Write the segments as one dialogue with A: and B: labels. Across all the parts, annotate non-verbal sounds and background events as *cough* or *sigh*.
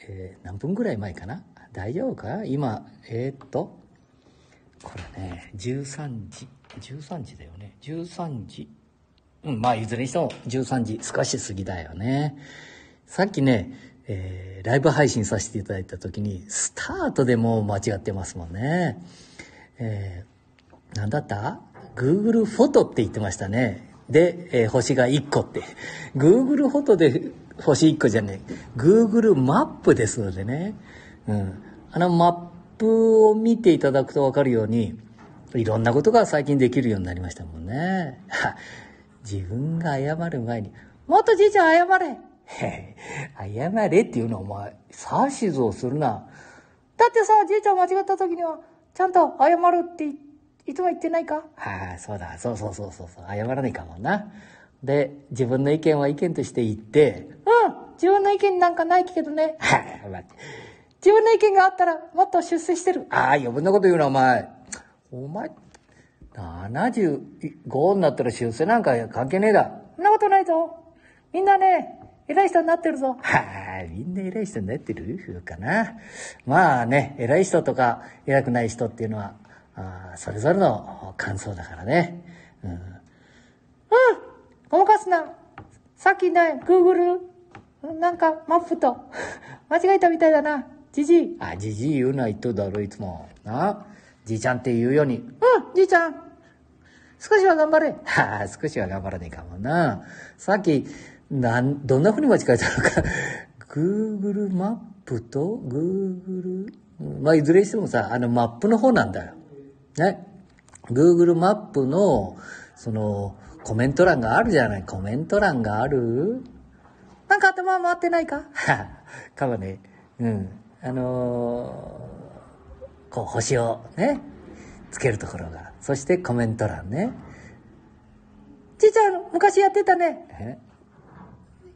A: えー、何分ぐらい前かな？大丈夫か？今えー、っとこれね13時。13時だよね。13時。うんまあいずれにしても13時。少し過ぎだよね。さっきね、えー、ライブ配信させていただいた時にスタートでもう間違ってますもんね。えー、何だった ?Google フォトって言ってましたね。で、えー、星が1個って。Google フォトで星1個じゃねえ。Google マップですのでね。うん。あのマップを見ていただくとわかるように、いろんなことが最近できるようになりましたもんね。*laughs* 自分が謝る前に、もっとじいちゃん謝れ *laughs* 謝れっていうのはお前、指図をするな。だってさ、じいちゃん間違った時には、ちゃんと謝るって、いつも言ってないか？*laughs* はい、そうだ、そうそうそうそう、謝らないかもな。で、自分の意見は意見として言って、うん、自分の意見なんかないけどね。*laughs* はい、待って。自分の意見があったらもっと出世してる。ああ、余分なこと言うな、お前。お前、75になったら出世なんか関係ねえだ。そんなことないぞ。みんなね、偉い人になってるぞ。はあ、みんな偉い人になってる？かな。まあね、偉い人とか偉くない人っていうのは、あそれぞれの感想だからね。うん。うんごまかすなさっきね、Google、なんかマップと *laughs* 間違えたみたいだな。じじい。あ、じじい言うな言っとるだろ、いつも。なじいちゃんって言うように。うん、じいちゃん。少しは頑張れ。はあ、少しは頑張らねえかもな。さっき、なん、どんな風に間違えたのか。*laughs* Google マップと Google、まあ、いずれにしてもさ、あのマップの方なんだよ。ね。Google マップの、その、コメント欄があるじゃない。コメント欄があるなんか頭回ってないか？*laughs* かもね。うん。あのー、こう、星をね、つけるところが。そしてコメント欄ね。ちいちゃん、昔やってたね。え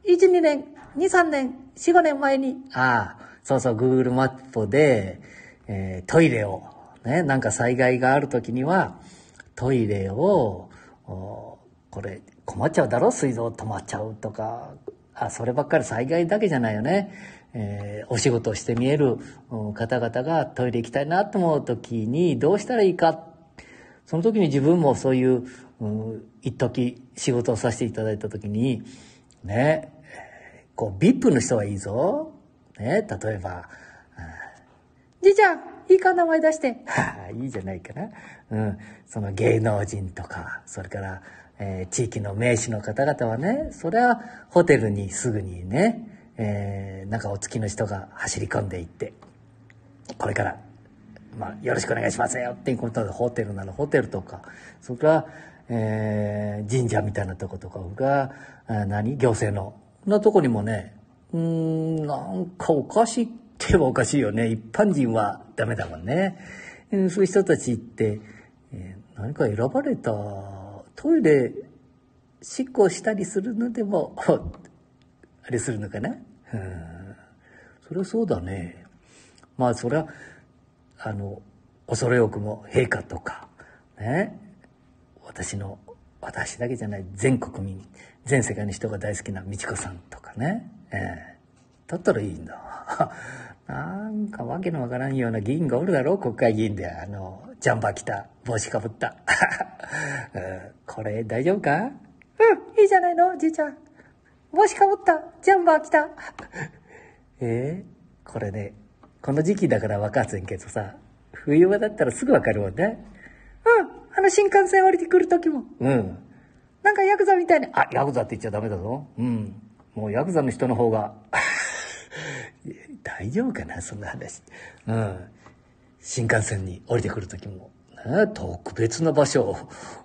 A: ?1、2年、2、3年、4、5年前に。ああ、そうそう、Google マップで、えー、トイレをね、なんか災害がある時には、トイレを、これ困っちゃうだろ？水道止まっちゃうとか、あ、そればっかり災害だけじゃないよね。えー、お仕事をして見える方々がトイレ行きたいなと思う時にどうしたらいいか。その時に自分もそういう、うん、一時仕事をさせていただいた時に、ね、こう、VIP の人はいいぞ。ね、例えば、じいちゃん、いいか？名前出して。はあ、いいじゃないかな。うん。その芸能人とか、それから、えー、地域の名士の方々はね、それはホテルにすぐにね、えー、なんかお付きの人が走り込んでいって、これから、まあ、よろしくお願いしますよっていうことで、ホテルならホテルとか、それから、えー、神社みたいなとことかが、何行政の、のとこにもね、うん、なんかおかしいってもおかしいよね。一般人はダメだもんね。そういう人たちって、えー、何か選ばれたトイレ、執行したりするのでも、*laughs* あれするのかな？うん。それはそうだね。まあ、それは、あの、恐れ多くも陛下とか、ね。私の、私だけじゃない全国民、全世界の人が大好きな美智子さんとかね。ええー、だったらいいんだ。なんかわけのわからんような議員がおるだろう国会議員で。あの、ジャンバー着た、帽子かぶった。*laughs* これ大丈夫か？うん、いいじゃないの、じいちゃん。帽子かぶった、ジャンバー着た。*laughs* えー、これね、この時期だから分かっせんけどさ、冬場だったらすぐわかるもんね。うん、あの新幹線降りてくる時も。うん。なんかヤクザみたいに、あ、ヤクザって言っちゃダメだぞ。うん。もうヤクザの人の方が *laughs* 大丈夫かなそんな話。うん。新幹線に降りてくる時も、特別な場所を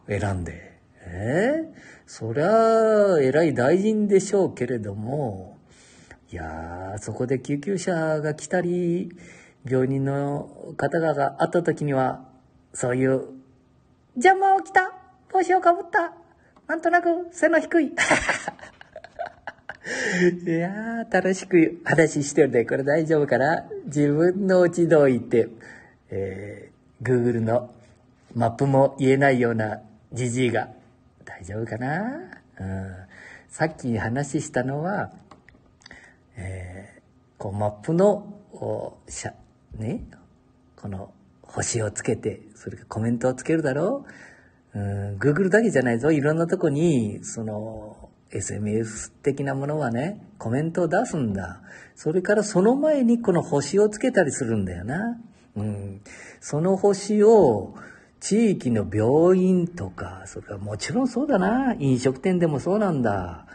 A: 選んで。え？ー、そりゃ、偉い大臣でしょうけれども、いやー、そこで救急車が来たり、病人の方々があった時には、そういう、邪魔を着た帽子をかぶったなんとなく背の低い。*laughs* *laughs* いやー、楽しく話してるで、これ大丈夫かな？自分の家どいて、えー、Google のマップも言えないようなじじいが、大丈夫かな？うん。さっき話したのは、えー、こうマップの、おしゃ、ね、この星をつけて、それからコメントをつけるだろう？うん、Google だけじゃないぞ。いろんなとこに、その、SMS 的なものはね、コメントを出すんだ。それからその前にこの星をつけたりするんだよな。うん。その星を、地域の病院とか、それからもちろんそうだな。飲食店でもそうなんだ。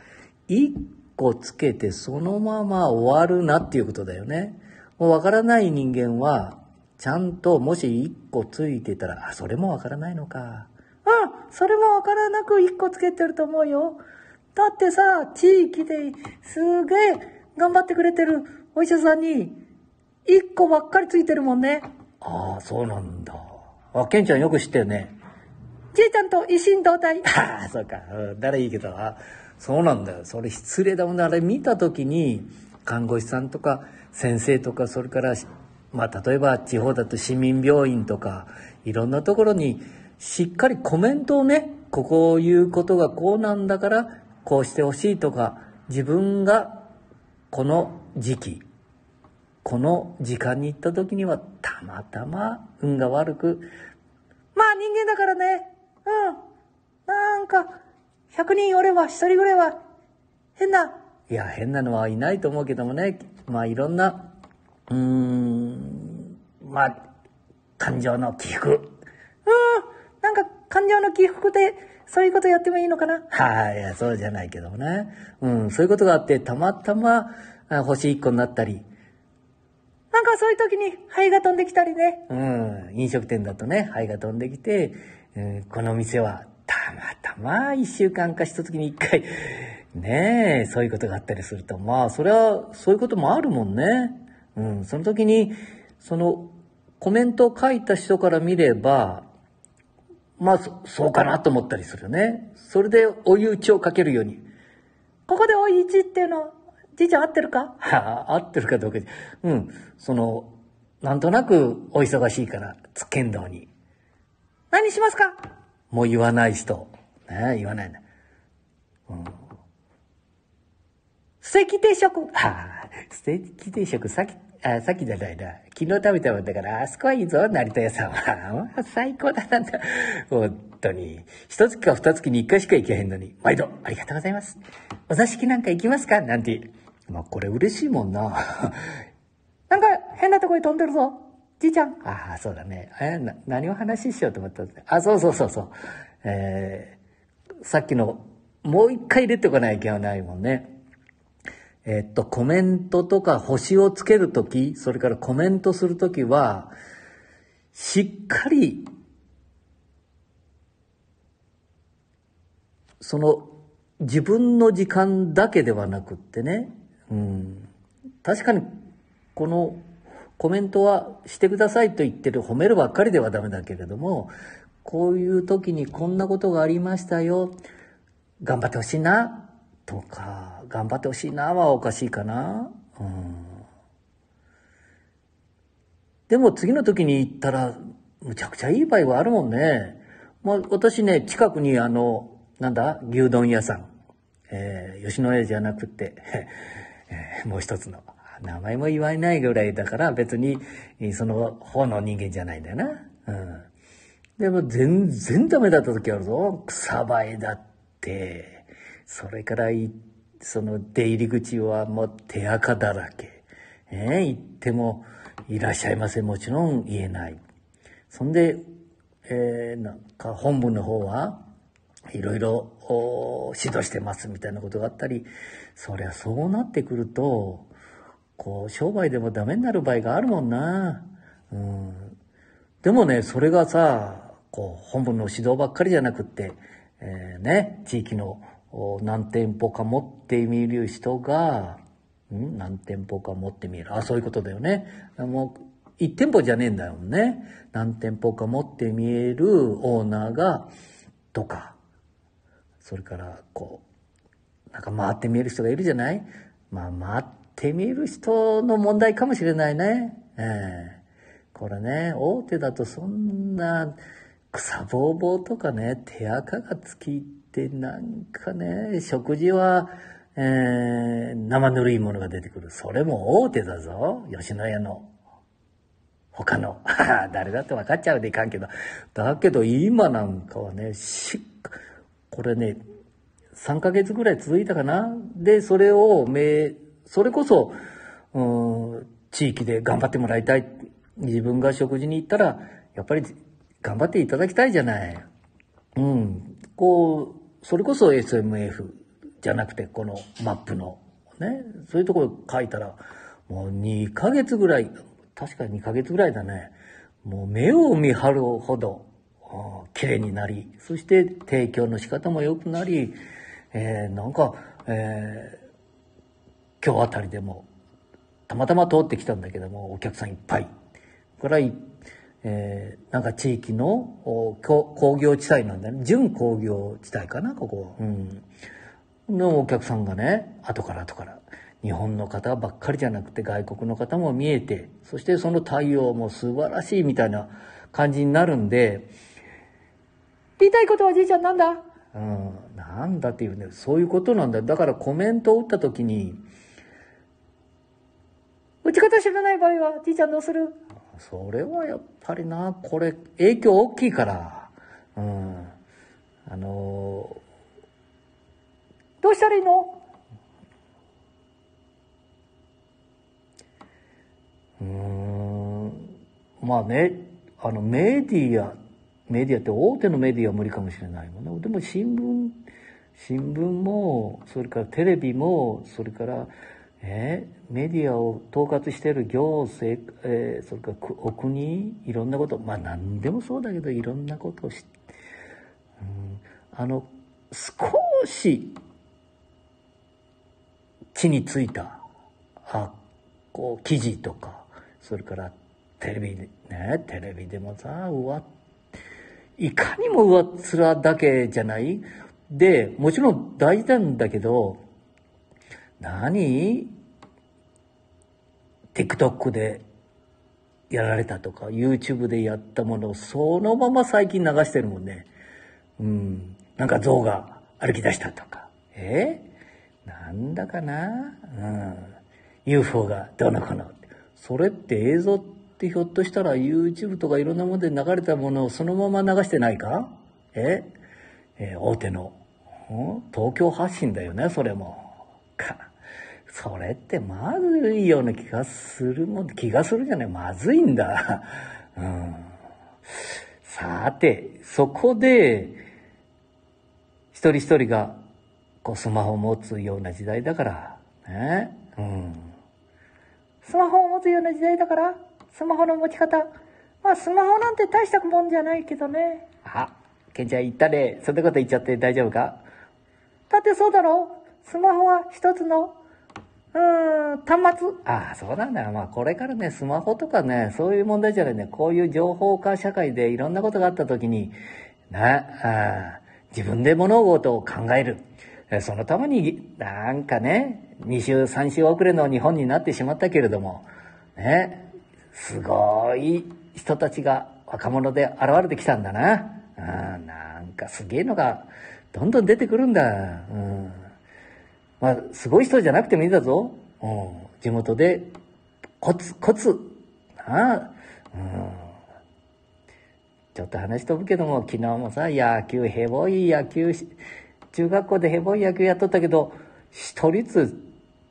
A: 一個つけてそのまま終わるなっていうことだよね。もうわからない人間は、ちゃんともし一個ついてたら、あ、それもわからないのか。うん、それもわからなく一個つけてると思うよ。だってさ、地域ですげえ頑張ってくれてるお医者さんに、一個ばっかりついてるもんね。ああ、そうなんだ。あ、ケンちゃんよく知ってるね。じいちゃんと一心同体。*laughs* ああ、そうか。うん、ならいいけど、あ、そうなんだよ。それ失礼だもんね。あれ見たときに、看護師さんとか先生とか、それから、まあ、例えば地方だと市民病院とか、いろんなところに、しっかりコメントをね、ここを言うことがこうなんだから、こうしてほしいとか、自分がこの時期、この時間に行った時にはたまたま運が悪く、まあ人間だからね、うん、なんか、100人おれば1人ぐらいは変な、いや変なのはいないと思うけどもね、まあいろんな、うーん、まあ、感情の起伏。うん、なんか感情の起伏で、そういうことやってもいいのかな？*laughs* はい、いや、そうじゃないけどもね。うん、そういうことがあって、たまたま星1個になったり、なんかそういう時に灰が飛んできたりね。うん。飲食店だとね、灰が飛んできて、うん、この店はたまたま一週間か一月に一回、ねえ、そういうことがあったりすると、まあ、それは、そういうこともあるもんね。うん。その時に、その、コメントを書いた人から見れば、まあ、そそうかなと思ったりするよね。それで追い打ちをかけるように。ここで追い打ちっていうのじいちゃん合ってるか？はあ、合ってるかどうか。うん。その、なんとなくお忙しいから、つっけんどうに。何しますか？もう言わない人。ね言わないね。うん。ステーキ定食。はあ、ステーキ定食、さっき、あ、さっきじゃないな。昨日食べたもんだから、あそこはいいぞ、成田屋さんは。*laughs* 最高だなんだ。本当に。一月か二月に一回しか行けへんのに。毎度、ありがとうございます。お座敷なんか行きますか？なんて。まあ、これ嬉しいもんな。*laughs* なんか変なとこに飛んでるぞ。じいちゃん。ああ、そうだね。えな、何を話ししようと思ったんですあ、そうそうそうそう。えー、さっきの、もう一回入れておかないけないもんね。えっと、コメントとか星をつけるとき、それからコメントするときは、しっかり、その、自分の時間だけではなくってね、うん、確かにこのコメントはしてくださいと言ってる褒めるばっかりではダメだけれどもこういう時にこんなことがありましたよ頑張ってほしいなとか。頑張ってほしいなはおかしいかな。うん、でも次の時に行ったらむちゃくちゃいい場合はあるもんね。まあ、私ね近くにあのなんだ牛丼屋さん、えー、吉野家じゃなくて *laughs* えー、もう一つの。名前も言わないぐらいだから別にその方の人間じゃないんだよな。うん。でも全然ダメだった時あるぞ。草生えだって。それから行っその出入り口はもう手垢だらけ。えー、行ってもいらっしゃいませ。もちろん言えない。そんで、えー、なんか本部の方はいろいろ指導してますみたいなことがあったり、そりゃそうなってくると、こう、商売でもダメになる場合があるもんな。うん。でもね、それがさ、こう、本部の指導ばっかりじゃなくって、えー、ね、地域の何店舗か持ってみる人が、ん何店舗か持ってみる。あ、そういうことだよね。もう、一店舗じゃねえんだよね。何店舗か持ってみえるオーナーが、とか、それからこうなんか回って見える人がいるじゃない？まあ回って見える人の問題かもしれないね。えー、これね大手だとそんな草ぼうぼうとかね手垢がつきってなんかね食事は、えー、生ぬるいものが出てくる。それも大手だぞ。吉野家の。他の。*laughs* 誰だって分かっちゃうでいかんけど。だけど今なんかはね、しっこれね、3ヶ月ぐらい続いたかな。で、それを、め、それこそ、うん、地域で頑張ってもらいたい。自分が食事に行ったら、やっぱり頑張っていただきたいじゃない。うん。こう、それこそ SMF じゃなくて、このマップの、ね、そういうところ書いたら、もう2ヶ月ぐらい、確か2ヶ月ぐらいだね。もう目を見張るほど、綺麗になり、そして提供の仕方も良くなり、えー、なんか、えー、今日あたりでも、たまたま通ってきたんだけども、お客さんいっぱい。から、えー、なんか地域の工業地帯なんだね。準工業地帯かな、ここ。うん。のお客さんがね、後から後から。日本の方ばっかりじゃなくて外国の方も見えて、そしてその対応も素晴らしいみたいな感じになるんで、言いたいことはじいちゃんなんだ？うん、なんだっていうね、そういうことなんだ。だからコメントを打った時に、打ち方知らない場合は、じいちゃんどうする？それはやっぱりな、これ、影響大きいから、うん。あのー、どうしたらいいの？うん、まあね、あの、メディア、メディアって大手のメディアは無理かもしれないもんね。でも新聞、新聞も、それからテレビも、それから、えー、メディアを統括している行政、えー、それからお国いろんなことまあ何でもそうだけどいろんなことをし、うん、あの少し地についたあこう記事とかそれからテレビねテレビでもさ上いかにも上っ面だけじゃない？でもちろん大事なんだけど何 ?TikTok でやられたとか、YouTube でやったものをそのまま最近流してるもんね。うん。なんか象が歩き出したとか。え？なんだかな？うん。UFO がどうの子の。それって映像ってひょっとしたら YouTube とかいろんなもので流れたものをそのまま流してないか？え？え大手の、東京発信だよね、それも。か。それってまずいような気がするもん、気がするじゃない、まずいんだ。*laughs* うん。さて、そこで、一人一人が、こう、スマホを持つような時代だから、ね。うん。スマホを持つような時代だから、スマホの持ち方。まあ、スマホなんて大したもんじゃないけどね。あ、ケンちゃん言ったね。そんなこと言っちゃって大丈夫か？だってそうだろ？スマホは一つの、うん、端末？ああ、そうなんだよ。まあ、これからね、スマホとかね、そういう問題じゃないね。こういう情報化社会でいろんなことがあった時に、な、あ自分で物事を考える。そのために、なんかね、2週、3週遅れの日本になってしまったけれども、ね、すごい人たちが若者で現れてきたんだな。うん、なんかすげえのが、どんどん出てくるんだ。うん。まあ、すごい人じゃなくてもいいんだぞ。うん。地元で、コツ、コツ。なあ。うん。ちょっと話飛ぶけども、昨日もさ、野球、ヘボい野球、中学校でヘボい野球やっとったけど、一人ず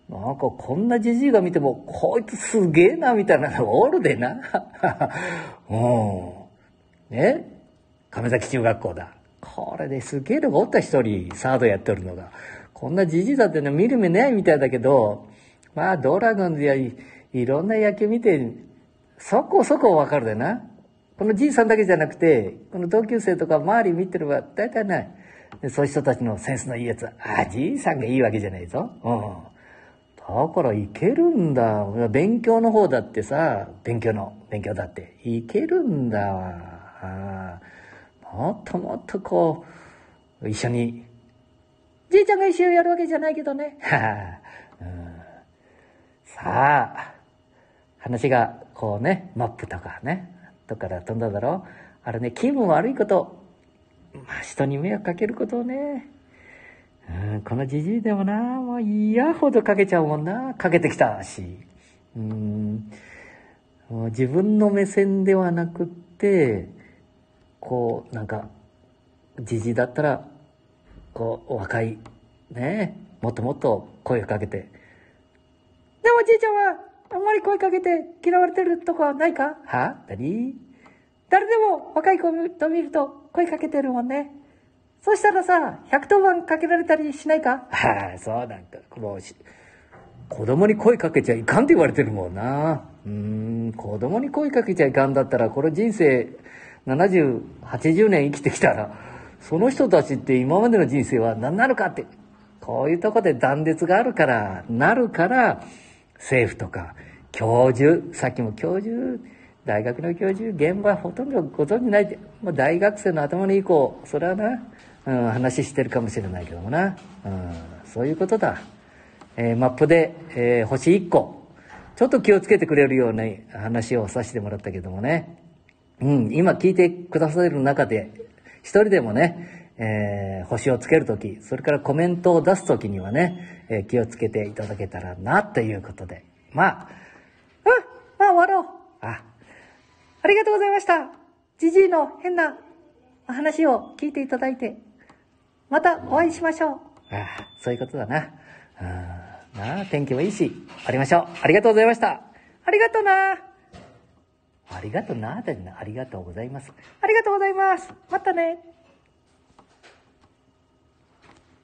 A: なんかこんなじじいが見ても、こいつすげえな、みたいなのがおるでな。*laughs* うん。ね？亀崎中学校だ。これですげえのがおった一人、サードやってるのが。こんなじじいだっての見る目ないみたいだけど、まあドラゴンズやいろんな野球見て、そこそこわかるでな。このじいさんだけじゃなくて、この同級生とか周り見てれば大体ない。そういう人たちのセンスのいいやつは、ああ、じいさんがいいわけじゃないぞ。うん。だからいけるんだ。勉強の方だってさ、勉強の、勉強だって。いけるんだわ。もっともっとこう、一緒に、じいちゃんが一緒やるわけじゃないけどね。*laughs* うん、さあ、話がこうね、マップとかね、どっから飛んだだろう。あれね、気分悪いこと、まあ人に迷惑かけることをね、うん、このじじいでもな、もう嫌ほどかけちゃうもんな。かけてきたし。うん、もう自分の目線ではなくって、こう、なんか、じじいだったら、こう、若い、ねもっともっと声をかけて。でもおじいちゃんは、あんまり声かけて嫌われてるとこはないか？は？何？誰でも若い子と見ると声かけてるもんね。そしたらさ、110番かけられたりしないか？はあ、そうなんか、もうし、子供に声かけちゃいかんって言われてるもんな。うん、子供に声かけちゃいかんだったら、これ人生70、80年生きてきたら、その人たちって今までの人生は何なるかって、こういうとこで断絶があるから、なるから、政府とか、教授、さっきも教授、大学の教授、現場ほとんどご存知ないって、もう大学生の頭のいい子、それはな、うん、話してるかもしれないけどもな、うん、そういうことだ。えーマップで、えー星1個、ちょっと気をつけてくれるような話をさせてもらったけどもね、うん、今聞いてくださる中で、一人でもね、えー星をつけるとき、それからコメントを出すときにはね、えー気をつけていただけたらな、ということで。まあ、うん、まあ終わろう。あ、ありがとうございました。じじいの変な話を聞いていただいて、またお会いしましょう。ああ、そういうことだな。うん、なあ、天気もいいし、ありましょう。ありがとうございました。ありがとうな。ありがとうな、だよな。ありがとうございます。ありがとうございます。またね。